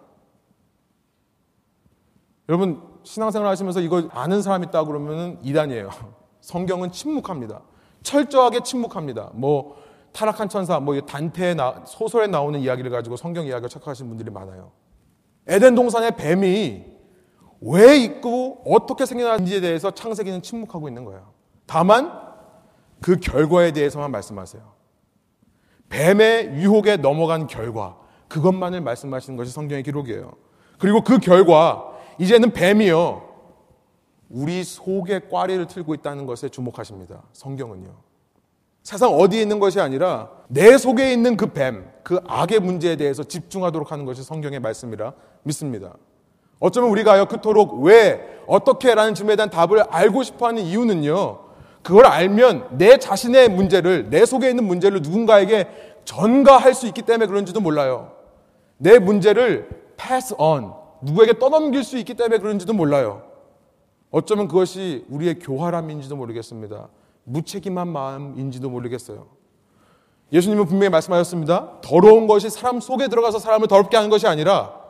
여러분 신앙생활 하시면서 이거 아는 사람 있다 그러면은 이단이에요. 성경은 침묵합니다. 철저하게 침묵합니다. 뭐 타락한 천사, 뭐 단테 소설에 나오는 이야기를 가지고 성경 이야기를 착각하시는 분들이 많아요. 에덴 동산의 뱀이 왜 있고 어떻게 생겨났는지에 대해서 창세기는 침묵하고 있는 거예요. 다만 그 결과에 대해서만 말씀하세요. 뱀의 유혹에 넘어간 결과, 그것만을 말씀하시는 것이 성경의 기록이에요. 그리고 그 결과, 이제는 뱀이요. 우리 속에 꽈리를 틀고 있다는 것에 주목하십니다. 성경은요. 세상 어디에 있는 것이 아니라 내 속에 있는 그 뱀, 그 악의 문제에 대해서 집중하도록 하는 것이 성경의 말씀이라 믿습니다. 어쩌면 우리가요, 그토록 왜, 어떻게 라는 질문에 대한 답을 알고 싶어 하는 이유는요, 그걸 알면 내 자신의 문제를, 내 속에 있는 문제를 누군가에게 전가할 수 있기 때문에 그런지도 몰라요. 내 문제를 pass on, 누구에게 떠넘길 수 있기 때문에 그런지도 몰라요. 어쩌면 그것이 우리의 교활함인지도 모르겠습니다. 무책임한 마음인지도 모르겠어요. 예수님은 분명히 말씀하셨습니다. 더러운 것이 사람 속에 들어가서 사람을 더럽게 하는 것이 아니라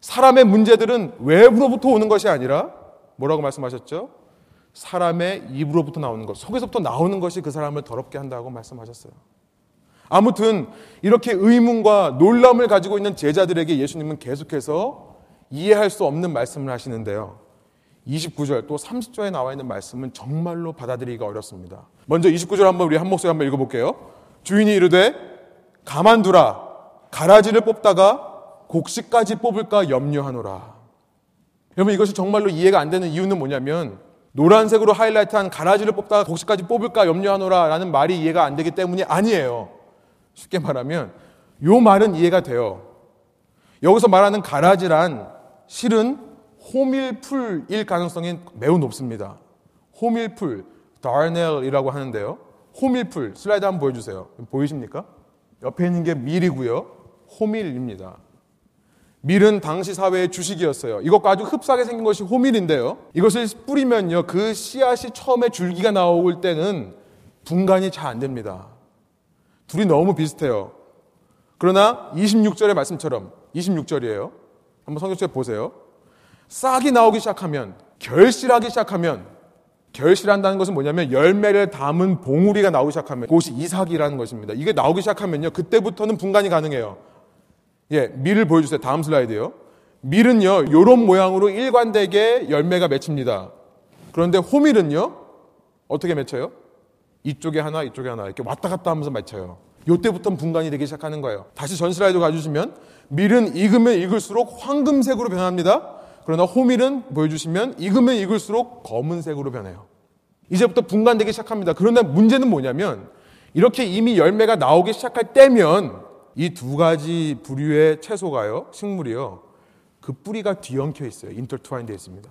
사람의 문제들은 외부로부터 오는 것이 아니라 뭐라고 말씀하셨죠? 사람의 입으로부터 나오는 것, 속에서부터 나오는 것이 그 사람을 더럽게 한다고 말씀하셨어요. 아무튼 이렇게 의문과 놀람을 가지고 있는 제자들에게 예수님은 계속해서 이해할 수 없는 말씀을 하시는데요. 29절 또 30절에 나와 있는 말씀은 정말로 받아들이기가 어렵습니다. 먼저 29절 한번 우리 한 목소리 한번 읽어볼게요. 주인이 이르되 가만두라 가라지를 뽑다가 곡식까지 뽑을까 염려하노라. 여러분 이것이 정말로 이해가 안 되는 이유는 뭐냐면 노란색으로 하이라이트한 가라지를 뽑다가 곡식까지 뽑을까 염려하노라 라는 말이 이해가 안 되기 때문이 아니에요. 쉽게 말하면 요 말은 이해가 돼요. 여기서 말하는 가라지란 실은 호밀풀일 가능성이 매우 높습니다. 호밀풀, 다르넬이라고 하는데요. 호밀풀, 슬라이드 한번 보여주세요. 보이십니까? 옆에 있는 게 밀이고요. 호밀입니다. 밀은 당시 사회의 주식이었어요. 이것과 아주 흡사하게 생긴 것이 호밀인데요. 이것을 뿌리면요. 그 씨앗이 처음에 줄기가 나올 때는 분간이 잘 안 됩니다. 둘이 너무 비슷해요. 그러나 26절의 말씀처럼 26절이에요. 한번 성경책에 보세요. 싹이 나오기 시작하면 결실하기 시작하면 결실한다는 것은 뭐냐면 열매를 담은 봉우리가 나오기 시작하면 그것이 이삭이라는 것입니다. 이게 나오기 시작하면요. 그때부터는 분간이 가능해요. 예, 밀을 보여주세요. 다음 슬라이드요. 밀은요, 요런 모양으로 일관되게 열매가 맺힙니다. 그런데 호밀은요, 어떻게 맺혀요? 이쪽에 하나, 이쪽에 하나, 이렇게 왔다 갔다 하면서 맺혀요. 요때부터 분간이 되기 시작하는 거예요. 다시 전 슬라이드 가주시면, 밀은 익으면 익을수록 황금색으로 변합니다. 그러나 호밀은 보여주시면, 익으면 익을수록 검은색으로 변해요. 이제부터 분간되기 시작합니다. 그런데 문제는 뭐냐면, 이렇게 이미 열매가 나오기 시작할 때면, 이 두 가지 부류의 채소가요, 식물이요, 그 뿌리가 뒤엉켜 있어요. 인터트와인 되어 있습니다.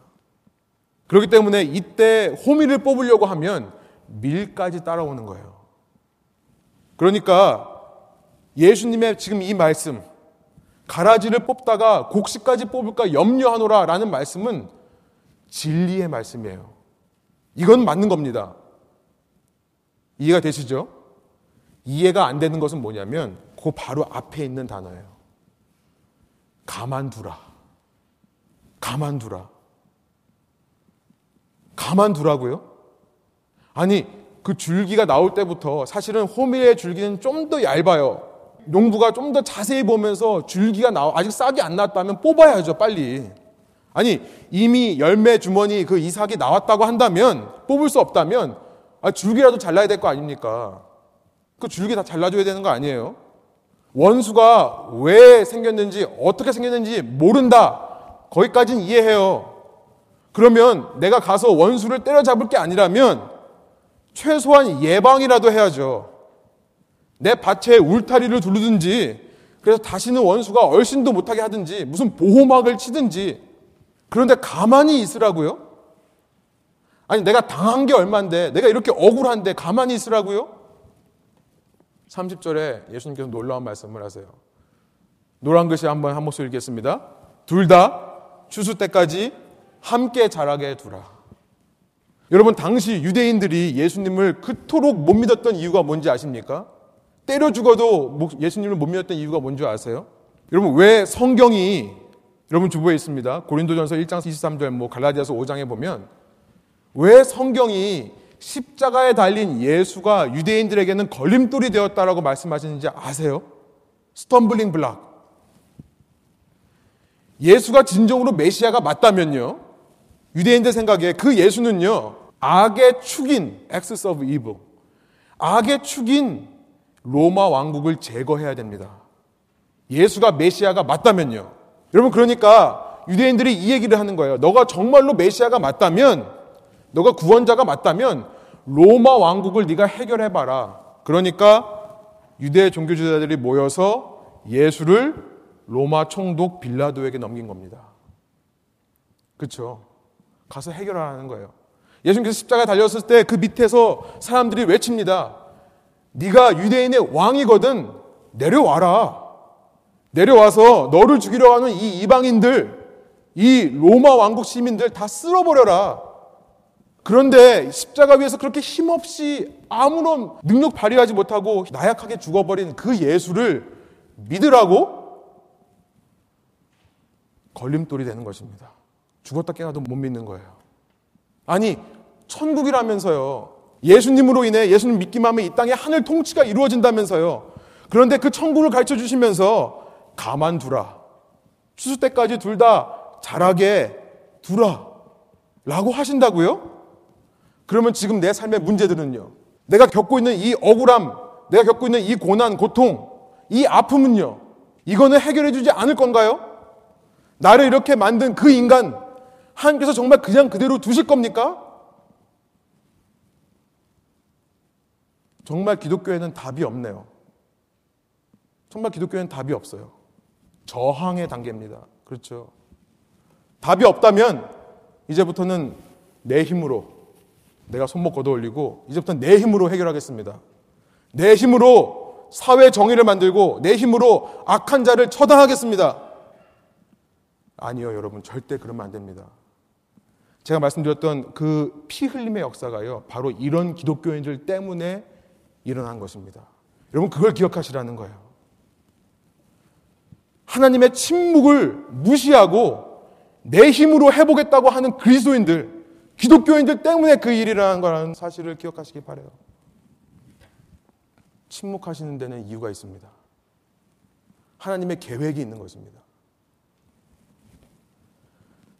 그렇기 때문에 이때 호미를 뽑으려고 하면 밀까지 따라오는 거예요. 그러니까 예수님의 지금 이 말씀, 가라지를 뽑다가 곡식까지 뽑을까 염려하노라 라는 말씀은 진리의 말씀이에요. 이건 맞는 겁니다. 이해가 되시죠? 이해가 안 되는 것은 뭐냐면 그 바로 앞에 있는 단어예요. 가만두라. 가만두라. 가만두라고요? 아니, 그 줄기가 나올 때부터 사실은 호밀의 줄기는 좀 더 얇아요. 농부가 좀 더 자세히 보면서 줄기가 나와 아직 싹이 안 났다면 뽑아야죠, 빨리. 아니, 이미 열매 주머니 그 이삭이 나왔다고 한다면 뽑을 수 없다면 아, 줄기라도 잘라야 될 거 아닙니까? 그 줄기 다 잘라줘야 되는 거 아니에요? 원수가 왜 생겼는지 어떻게 생겼는지 모른다. 거기까지는 이해해요. 그러면 내가 가서 원수를 때려잡을 게 아니라면 최소한 예방이라도 해야죠. 내 밭에 울타리를 두르든지 그래서 다시는 원수가 얼씬도 못하게 하든지 무슨 보호막을 치든지 그런데 가만히 있으라고요? 아니 내가 당한 게 얼만데 내가 이렇게 억울한데 가만히 있으라고요? 30절에 예수님께서 놀라운 말씀을 하세요. 노란 글씨 한번 한 목소리 읽겠습니다. 둘 다 추수 때까지 함께 자라게 두라. 여러분 당시 유대인들이 예수님을 그토록 못 믿었던 이유가 뭔지 아십니까? 때려 죽어도 예수님을 못 믿었던 이유가 뭔지 아세요? 여러분 왜 성경이 여러분 주부에 있습니다. 고린도전서 1장 23절 뭐 갈라디아서 5장에 보면 왜 성경이 십자가에 달린 예수가 유대인들에게는 걸림돌이 되었다라고 말씀하시는지 아세요? Stumbling block. 예수가 진정으로 메시아가 맞다면요. 유대인들 생각에 그 예수는요. 악의 축인 엑스스 오브 이브. 악의 축인 로마 왕국을 제거해야 됩니다. 예수가 메시아가 맞다면요. 여러분 그러니까 유대인들이 이 얘기를 하는 거예요. 너가 정말로 메시아가 맞다면 너가 구원자가 맞다면 로마 왕국을 네가 해결해 봐라. 그러니까 유대 종교 지도자들이 모여서 예수를 로마 총독 빌라도에게 넘긴 겁니다. 그렇죠? 가서 해결하라는 거예요. 예수님께서 십자가 달렸을 때 그 밑에서 사람들이 외칩니다. 네가 유대인의 왕이거든 내려와라. 내려와서 너를 죽이려 하는 이 이방인들, 이 로마 왕국 시민들 다 쓸어버려라. 그런데 십자가 위에서 그렇게 힘없이 아무런 능력 발휘하지 못하고 나약하게 죽어버린 그 예수를 믿으라고 걸림돌이 되는 것입니다. 죽었다 깨어나도 못 믿는 거예요. 아니, 천국이라면서요. 예수님으로 인해 예수님 믿기만 하면 이 땅에 하늘 통치가 이루어진다면서요. 그런데 그 천국을 가르쳐 주시면서 가만두라. 추수 때까지 둘다 잘하게 두라. 라고 하신다고요? 그러면 지금 내 삶의 문제들은요. 내가 겪고 있는 이 억울함, 내가 겪고 있는 이 고난, 고통, 이 아픔은요. 이거는 해결해 주지 않을 건가요? 나를 이렇게 만든 그 인간, 하나님께서 정말 그냥 그대로 두실 겁니까? 정말 기독교에는 답이 없네요. 정말 기독교에는 답이 없어요. 저항의 단계입니다. 그렇죠. 답이 없다면 이제부터는 내 힘으로 내가 손목 걷어 올리고 이제부터 내 힘으로 해결하겠습니다. 내 힘으로 사회 정의를 만들고 내 힘으로 악한 자를 처단하겠습니다. 아니요, 여러분. 절대 그러면 안 됩니다. 제가 말씀드렸던 그 피 흘림의 역사가요. 바로 이런 기독교인들 때문에 일어난 것입니다. 여러분, 그걸 기억하시라는 거예요. 하나님의 침묵을 무시하고 내 힘으로 해보겠다고 하는 그리스도인들, 기독교인들 때문에 그 일이라는 거라는 사실을 기억하시기 바래요. 침묵하시는 데는 이유가 있습니다. 하나님의 계획이 있는 것입니다.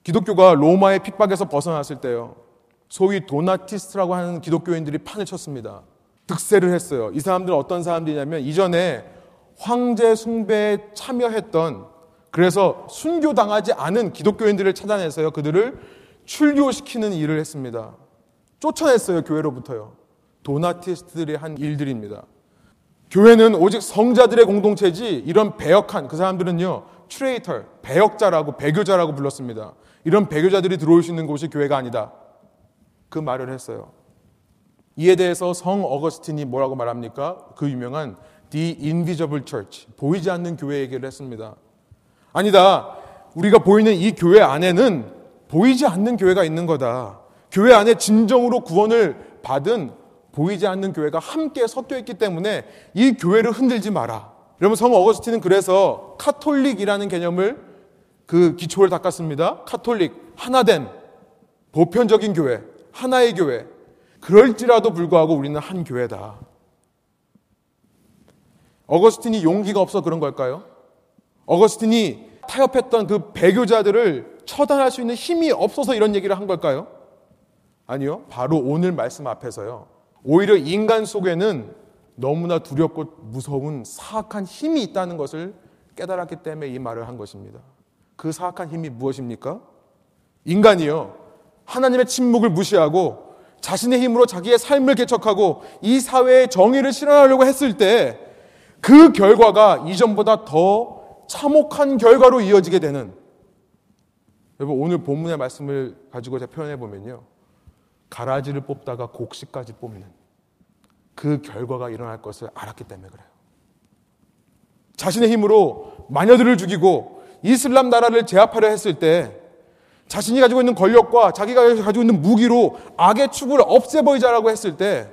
기독교가 로마의 핍박에서 벗어났을 때요. 소위 도나티스트라고 하는 기독교인들이 판을 쳤습니다. 득세를 했어요. 이 사람들은 어떤 사람들이냐면 이전에 황제 숭배에 참여했던 그래서 순교당하지 않은 기독교인들을 찾아내서요. 그들을 출교시키는 일을 했습니다. 쫓아냈어요. 교회로부터요. 도나티스트들이 한 일들입니다. 교회는 오직 성자들의 공동체지 이런 배역한 그 사람들은요. 트레이터, 배역자라고 배교자라고 불렀습니다. 이런 배교자들이 들어올 수 있는 곳이 교회가 아니다. 그 말을 했어요. 이에 대해서 성 어거스틴이 뭐라고 말합니까? 그 유명한 The Invisible Church, 보이지 않는 교회 얘기를 했습니다. 아니다. 우리가 보이는 이 교회 안에는 보이지 않는 교회가 있는 거다. 교회 안에 진정으로 구원을 받은 보이지 않는 교회가 함께 섞여 있기 때문에 이 교회를 흔들지 마라. 여러분 성 어거스틴은 그래서 카톨릭이라는 개념을 그 기초를 닦았습니다. 카톨릭 하나된 보편적인 교회, 하나의 교회. 그럴지라도 불구하고 우리는 한 교회다. 어거스틴이 용기가 없어 그런 걸까요? 어거스틴이 타협했던 그 배교자들을 처단할 수 있는 힘이 없어서 이런 얘기를 한 걸까요? 아니요. 바로 오늘 말씀 앞에서요. 오히려 인간 속에는 너무나 두렵고 무서운 사악한 힘이 있다는 것을 깨달았기 때문에 이 말을 한 것입니다. 그 사악한 힘이 무엇입니까? 인간이요. 하나님의 침묵을 무시하고 자신의 힘으로 자기의 삶을 개척하고 이 사회의 정의를 실현하려고 했을 때 그 결과가 이전보다 더 참혹한 결과로 이어지게 되는 여러분 오늘 본문의 말씀을 가지고 제가 표현해 보면요. 가라지를 뽑다가 곡식까지 뽑는 그 결과가 일어날 것을 알았기 때문에 그래요. 자신의 힘으로 마녀들을 죽이고 이슬람 나라를 제압하려 했을 때 자신이 가지고 있는 권력과 자기가 가지고 있는 무기로 악의 축을 없애버리자라고 했을 때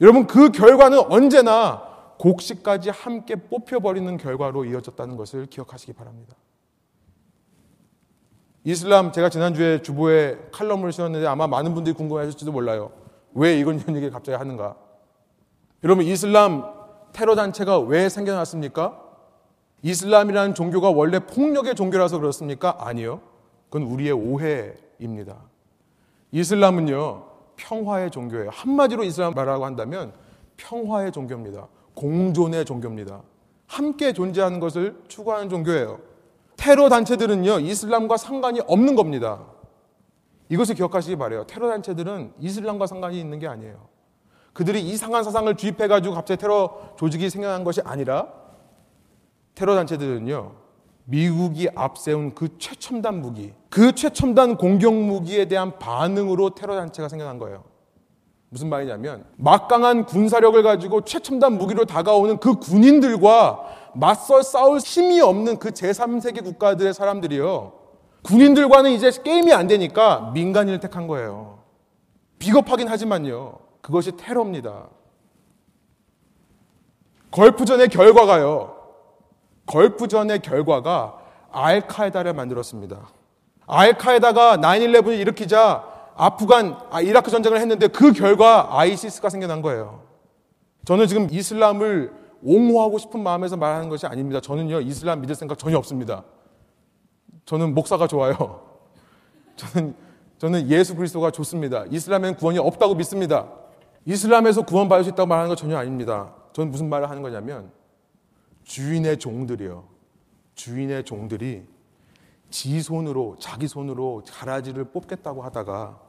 여러분 그 결과는 언제나 곡식까지 함께 뽑혀버리는 결과로 이어졌다는 것을 기억하시기 바랍니다. 이슬람 제가 지난주에 주보에 칼럼을 쓰었는데 아마 많은 분들이 궁금해하실지도 몰라요. 왜 이건 이런 얘기를 갑자기 하는가? 여러분 이슬람 테러 단체가 왜 생겨났습니까? 이슬람이라는 종교가 원래 폭력의 종교라서 그렇습니까? 아니요. 그건 우리의 오해입니다. 이슬람은요, 평화의 종교예요. 한마디로 이슬람 말하고 한다면 평화의 종교입니다. 공존의 종교입니다. 함께 존재하는 것을 추구하는 종교예요. 테러 단체들은요, 이슬람과 상관이 없는 겁니다. 이것을 기억하시기 바래요. 테러 단체들은 이슬람과 상관이 있는 게 아니에요. 그들이 이상한 사상을 주입해가지고 갑자기 테러 조직이 생겨난 것이 아니라 테러 단체들은요, 미국이 앞세운 그 최첨단 무기, 그 최첨단 공격 무기에 대한 반응으로 테러 단체가 생겨난 거예요. 무슨 말이냐면 막강한 군사력을 가지고 최첨단 무기로 다가오는 그 군인들과 맞설 싸울 힘이 없는 그 제3세계 국가들의 사람들이요. 군인들과는 이제 게임이 안 되니까 민간인을 택한 거예요. 비겁하긴 하지만요. 그것이 테러입니다. 걸프전의 결과가요. 걸프전의 결과가 알카에다를 만들었습니다. 알카에다가 9-11을 일으키자 아프간, 아, 이라크 전쟁을 했는데 그 결과 아이시스가 생겨난 거예요. 저는 지금 이슬람을 옹호하고 싶은 마음에서 말하는 것이 아닙니다. 저는요, 이슬람 믿을 생각 전혀 없습니다. 저는 목사가 좋아요. 저는, 저는 예수 그리스도가 좋습니다. 이슬람에는 구원이 없다고 믿습니다. 이슬람에서 구원받을 수 있다고 말하는 건 전혀 아닙니다. 저는 무슨 말을 하는 거냐면, 주인의 종들이요. 주인의 종들이 지 손으로, 자기 손으로 가라지를 뽑겠다고 하다가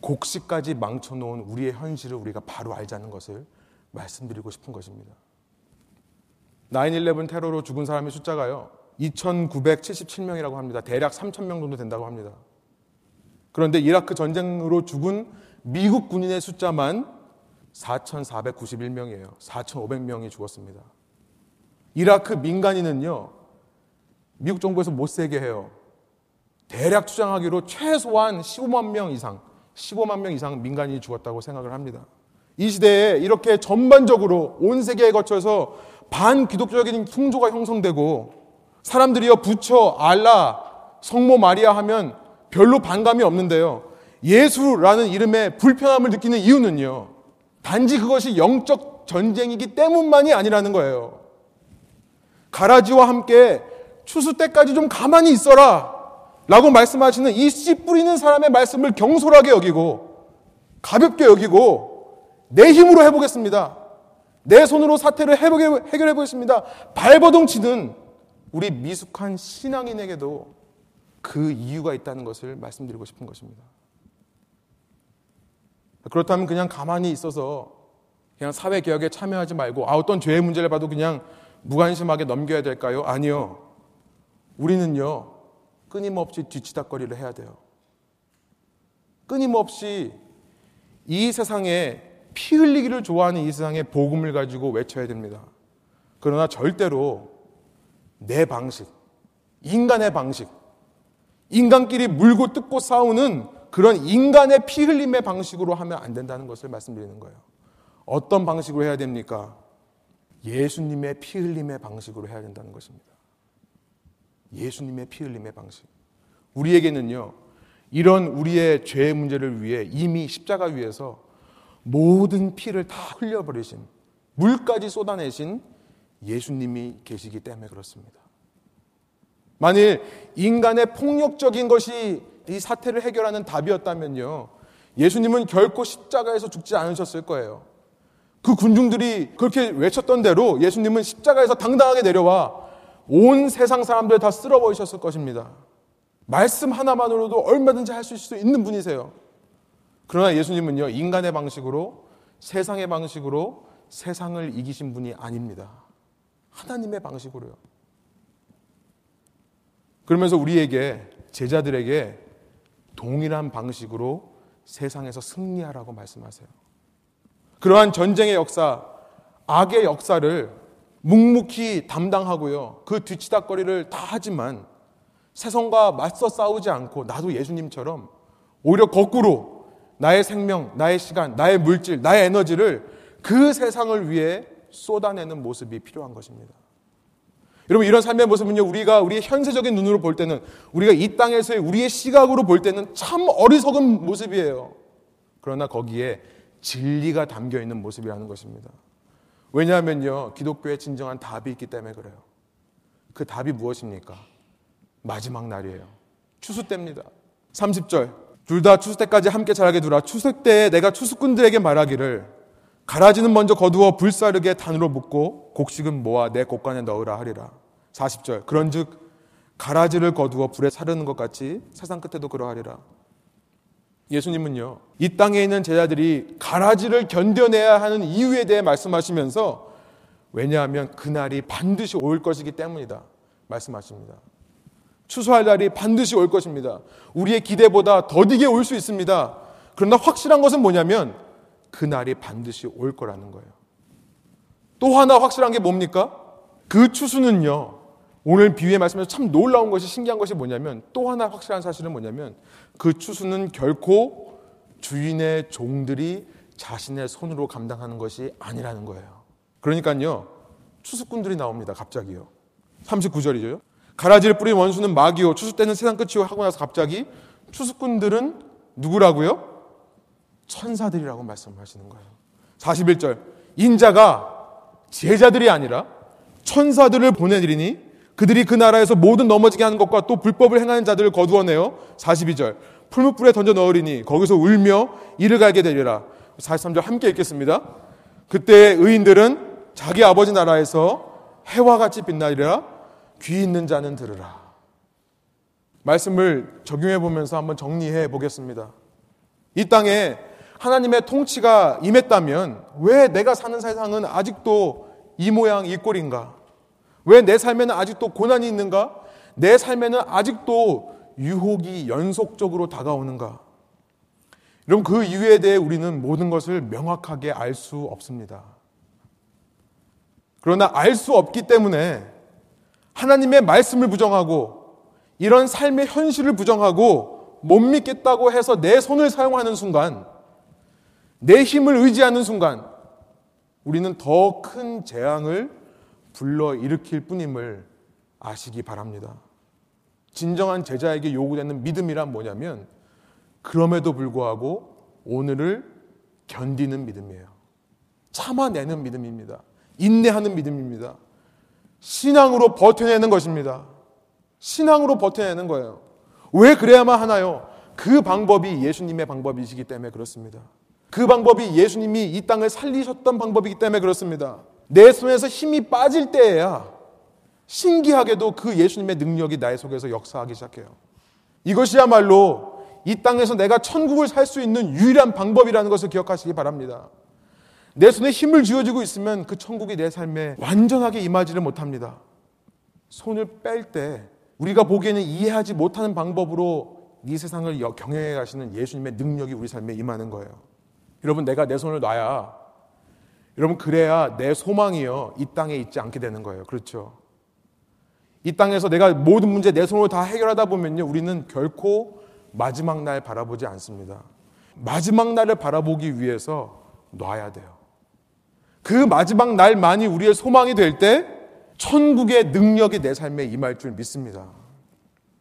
곡식까지 망쳐놓은 우리의 현실을 우리가 바로 알자는 것을 말씀드리고 싶은 것입니다. 9-11 테러로 죽은 사람의 숫자가요, 2,977명이라고 합니다. 대략 3,000명 정도 된다고 합니다. 그런데 이라크 전쟁으로 죽은 미국 군인의 숫자만 4,491명이에요. 4,500명이 죽었습니다. 이라크 민간인은요, 미국 정부에서 못 세게 해요. 대략 추정하기로 최소한 15만 명 이상, 15만 명 이상 민간인이 죽었다고 생각을 합니다. 이 시대에 이렇게 전반적으로 온 세계에 거쳐서 반기독적인 풍조가 형성되고 사람들이요 부처, 알라, 성모 마리아 하면 별로 반감이 없는데요. 예수라는 이름에 불편함을 느끼는 이유는요. 단지 그것이 영적 전쟁이기 때문만이 아니라는 거예요. 가라지와 함께 추수 때까지 좀 가만히 있어라. 라고 말씀하시는 이 씨 뿌리는 사람의 말씀을 경솔하게 여기고 가볍게 여기고 내 힘으로 해보겠습니다. 내 손으로 사태를 해결해 보겠습니다. 발버둥 치는 우리 미숙한 신앙인에게도 그 이유가 있다는 것을 말씀드리고 싶은 것입니다. 그렇다면 그냥 가만히 있어서 그냥 사회개혁에 참여하지 말고 아, 어떤 죄의 문제를 봐도 그냥 무관심하게 넘겨야 될까요? 아니요. 우리는요, 끊임없이 뒤치다거리를 해야 돼요. 끊임없이 이 세상에 피 흘리기를 좋아하는 이 세상에 복음을 가지고 외쳐야 됩니다. 그러나 절대로 내 방식, 인간의 방식, 인간끼리 물고 뜯고 싸우는 그런 인간의 피 흘림의 방식으로 하면 안 된다는 것을 말씀드리는 거예요. 어떤 방식으로 해야 됩니까? 예수님의 피 흘림의 방식으로 해야 된다는 것입니다. 예수님의 피 흘림의 방식. 우리에게는요, 이런 우리의 죄의 문제를 위해 이미 십자가 위에서 모든 피를 다 흘려버리신, 물까지 쏟아내신 예수님이 계시기 때문에 그렇습니다. 만일 인간의 폭력적인 것이 이 사태를 해결하는 답이었다면요. 예수님은 결코 십자가에서 죽지 않으셨을 거예요. 그 군중들이 그렇게 외쳤던 대로 예수님은 십자가에서 당당하게 내려와 온 세상 사람들 다 쓸어버리셨을 것입니다. 말씀 하나만으로도 얼마든지 할 수 있는 분이세요. 그러나 예수님은요, 인간의 방식으로, 세상의 방식으로 세상을 이기신 분이 아닙니다. 하나님의 방식으로요. 그러면서 우리에게, 제자들에게 동일한 방식으로 세상에서 승리하라고 말씀하세요. 그러한 전쟁의 역사, 악의 역사를 묵묵히 담당하고요. 그 뒤치다거리를 다 하지만 세상과 맞서 싸우지 않고 나도 예수님처럼 오히려 거꾸로 나의 생명, 나의 시간, 나의 물질, 나의 에너지를 그 세상을 위해 쏟아내는 모습이 필요한 것입니다. 여러분 이런 삶의 모습은요 우리가 우리의 현세적인 눈으로 볼 때는 우리가 이 땅에서의 우리의 시각으로 볼 때는 참 어리석은 모습이에요. 그러나 거기에 진리가 담겨 있는 모습이라는 것입니다. 왜냐하면요 기독교의 진정한 답이 있기 때문에 그래요. 그 답이 무엇입니까? 마지막 날이에요. 추수 때입니다. 30절. 둘 다 추수 때까지 함께 자라게 두라. 추수 때에 내가 추수꾼들에게 말하기를 가라지는 먼저 거두어 불사르게 단으로 묶고 곡식은 모아 내 곡간에 넣으라 하리라. 40절. 그런즉 가라지를 거두어 불에 사르는 것 같이 세상 끝에도 그러하리라. 예수님은요, 이 땅에 있는 제자들이 가라지를 견뎌내야 하는 이유에 대해 말씀하시면서 왜냐하면 그날이 반드시 올 것이기 때문이다. 말씀하십니다. 추수할 날이 반드시 올 것입니다. 우리의 기대보다 더디게 올 수 있습니다. 그러나 확실한 것은 뭐냐면 그날이 반드시 올 거라는 거예요. 또 하나 확실한 게 뭡니까? 그 추수는요, 오늘 비유의 말씀에서 참 놀라운 것이 신기한 것이 뭐냐면 또 하나 확실한 사실은 뭐냐면 그 추수는 결코 주인의 종들이 자신의 손으로 감당하는 것이 아니라는 거예요. 그러니까요, 추수꾼들이 나옵니다. 갑자기요. 39절이죠. 가라지를 뿌린 원수는 마귀요. 추수 때는 세상 끝이요. 하고 나서 갑자기 추수꾼들은 누구라고요? 천사들이라고 말씀하시는 거예요. 41절. 인자가 제자들이 아니라 천사들을 보내드리니 그들이 그 나라에서 모든 넘어지게 하는 것과 또 불법을 행하는 자들을 거두어내요. 42절. 풀무불에 던져 넣으리니 거기서 울며 이를 갈게 되리라. 43절 함께 읽겠습니다. 그때 의인들은 자기 아버지 나라에서 해와 같이 빛나리라. 귀 있는 자는 들으라. 말씀을 적용해 보면서 한번 정리해 보겠습니다. 이 땅에 하나님의 통치가 임했다면 왜 내가 사는 세상은 아직도 이 모양 이 꼴인가? 왜 내 삶에는 아직도 고난이 있는가? 내 삶에는 아직도 유혹이 연속적으로 다가오는가? 여러분, 그 이유에 대해 우리는 모든 것을 명확하게 알 수 없습니다. 그러나 알 수 없기 때문에 하나님의 말씀을 부정하고 이런 삶의 현실을 부정하고 못 믿겠다고 해서 내 손을 사용하는 순간, 내 힘을 의지하는 순간, 우리는 더 큰 재앙을 불러 일으킬 뿐임을 아시기 바랍니다. 진정한 제자에게 요구되는 믿음이란 뭐냐면 그럼에도 불구하고 오늘을 견디는 믿음이에요. 참아내는 믿음입니다. 인내하는 믿음입니다. 신앙으로 버텨내는 것입니다. 신앙으로 버텨내는 거예요. 왜 그래야만 하나요? 그 방법이 예수님의 방법이시기 때문에 그렇습니다. 그 방법이 예수님이 이 땅을 살리셨던 방법이기 때문에 그렇습니다. 내 손에서 힘이 빠질 때에야 신기하게도 그 예수님의 능력이 나의 속에서 역사하기 시작해요. 이것이야말로 이 땅에서 내가 천국을 살 수 있는 유일한 방법이라는 것을 기억하시기 바랍니다. 내 손에 힘을 쥐어지고 있으면 그 천국이 내 삶에 완전하게 임하지를 못합니다. 손을 뺄 때 우리가 보기에는 이해하지 못하는 방법으로 이 세상을 경영해 가시는 예수님의 능력이 우리 삶에 임하는 거예요. 여러분, 내가 내 손을 놔야 여러분 그래야 내 소망이요 이 땅에 있지 않게 되는 거예요. 그렇죠? 이 땅에서 내가 모든 문제 내 손으로 다 해결하다 보면요 우리는 결코 마지막 날 바라보지 않습니다. 마지막 날을 바라보기 위해서 놔야 돼요. 그 마지막 날만이 우리의 소망이 될 때 천국의 능력이 내 삶에 임할 줄 믿습니다.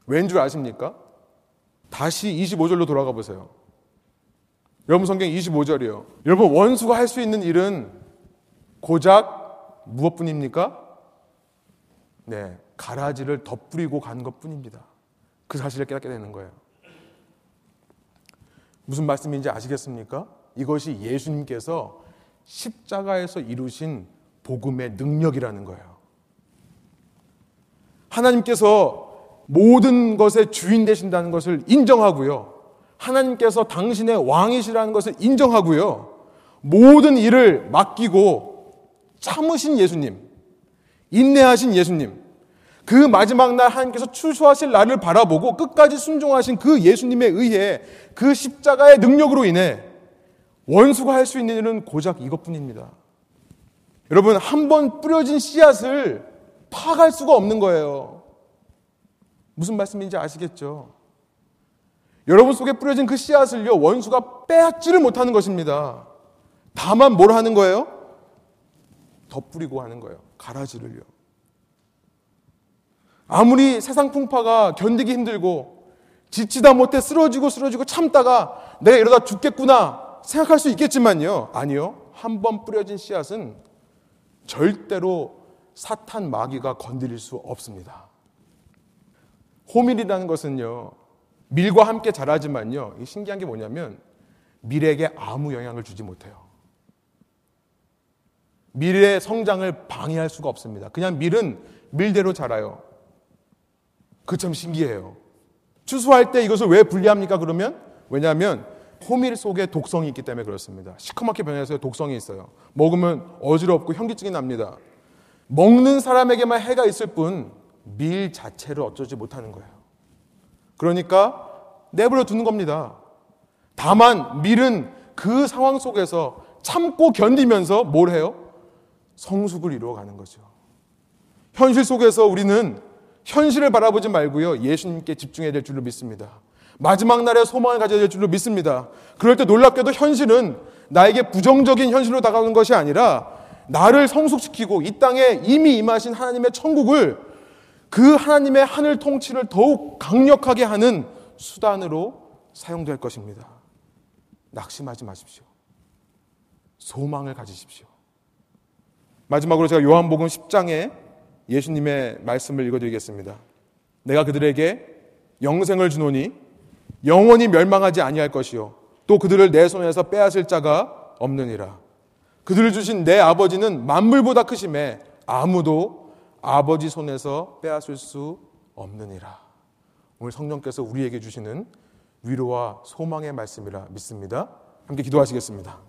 왠 줄 아십니까? 다시 25절로 돌아가 보세요. 여러분 성경 25절이요. 여러분 원수가 할 수 있는 일은 고작 무엇뿐입니까? 네, 가라지를 덧뿌리고 간 것뿐입니다. 그 사실을 깨닫게 되는 거예요. 무슨 말씀인지 아시겠습니까? 이것이 예수님께서 십자가에서 이루신 복음의 능력이라는 거예요. 하나님께서 모든 것의 주인 되신다는 것을 인정하고요. 하나님께서 당신의 왕이시라는 것을 인정하고요. 모든 일을 맡기고 참으신 예수님, 인내하신 예수님, 그 마지막 날 하나님께서 추수하실 날을 바라보고 끝까지 순종하신 그 예수님에 의해 그 십자가의 능력으로 인해 원수가 할 수 있는 일은 고작 이것뿐입니다. 여러분, 한 번 뿌려진 씨앗을 파갈 수가 없는 거예요. 무슨 말씀인지 아시겠죠? 여러분 속에 뿌려진 그 씨앗을요, 원수가 빼앗지를 못하는 것입니다. 다만 뭘 하는 거예요? 덧뿌리고 하는 거예요. 가라지를요. 아무리 세상 풍파가 견디기 힘들고 지치다 못해 쓰러지고 쓰러지고 참다가 내가 이러다 죽겠구나 생각할 수 있겠지만요. 아니요. 한 번 뿌려진 씨앗은 절대로 사탄 마귀가 건드릴 수 없습니다. 호밀이라는 것은요. 밀과 함께 자라지만요. 신기한 게 뭐냐면 밀에게 아무 영향을 주지 못해요. 밀의 성장을 방해할 수가 없습니다. 그냥 밀은 밀대로 자라요. 그 참 신기해요. 추수할 때 이것을 왜 분리합니까? 그러면 왜냐하면 호밀 속에 독성이 있기 때문에 그렇습니다. 시커멓게 변해서 독성이 있어요. 먹으면 어지럽고 현기증이 납니다. 먹는 사람에게만 해가 있을 뿐 밀 자체를 어쩌지 못하는 거예요. 그러니까 내버려 두는 겁니다. 다만 밀은 그 상황 속에서 참고 견디면서 뭘 해요? 성숙을 이루어가는 거죠. 현실 속에서 우리는 현실을 바라보지 말고요. 예수님께 집중해야 될 줄로 믿습니다. 마지막 날에 소망을 가져야 될 줄로 믿습니다. 그럴 때 놀랍게도 현실은 나에게 부정적인 현실로 다가오는 것이 아니라 나를 성숙시키고 이 땅에 이미 임하신 하나님의 천국을 그 하나님의 하늘 통치를 더욱 강력하게 하는 수단으로 사용될 것입니다. 낙심하지 마십시오. 소망을 가지십시오. 마지막으로 제가 요한복음 10장에 예수님의 말씀을 읽어드리겠습니다. 내가 그들에게 영생을 주노니 영원히 멸망하지 아니할 것이요 또 그들을 내 손에서 빼앗을 자가 없느니라. 그들을 주신 내 아버지는 만물보다 크심에 아무도 아버지 손에서 빼앗을 수 없느니라. 오늘 성령께서 우리에게 주시는 위로와 소망의 말씀이라 믿습니다. 함께 기도하시겠습니다.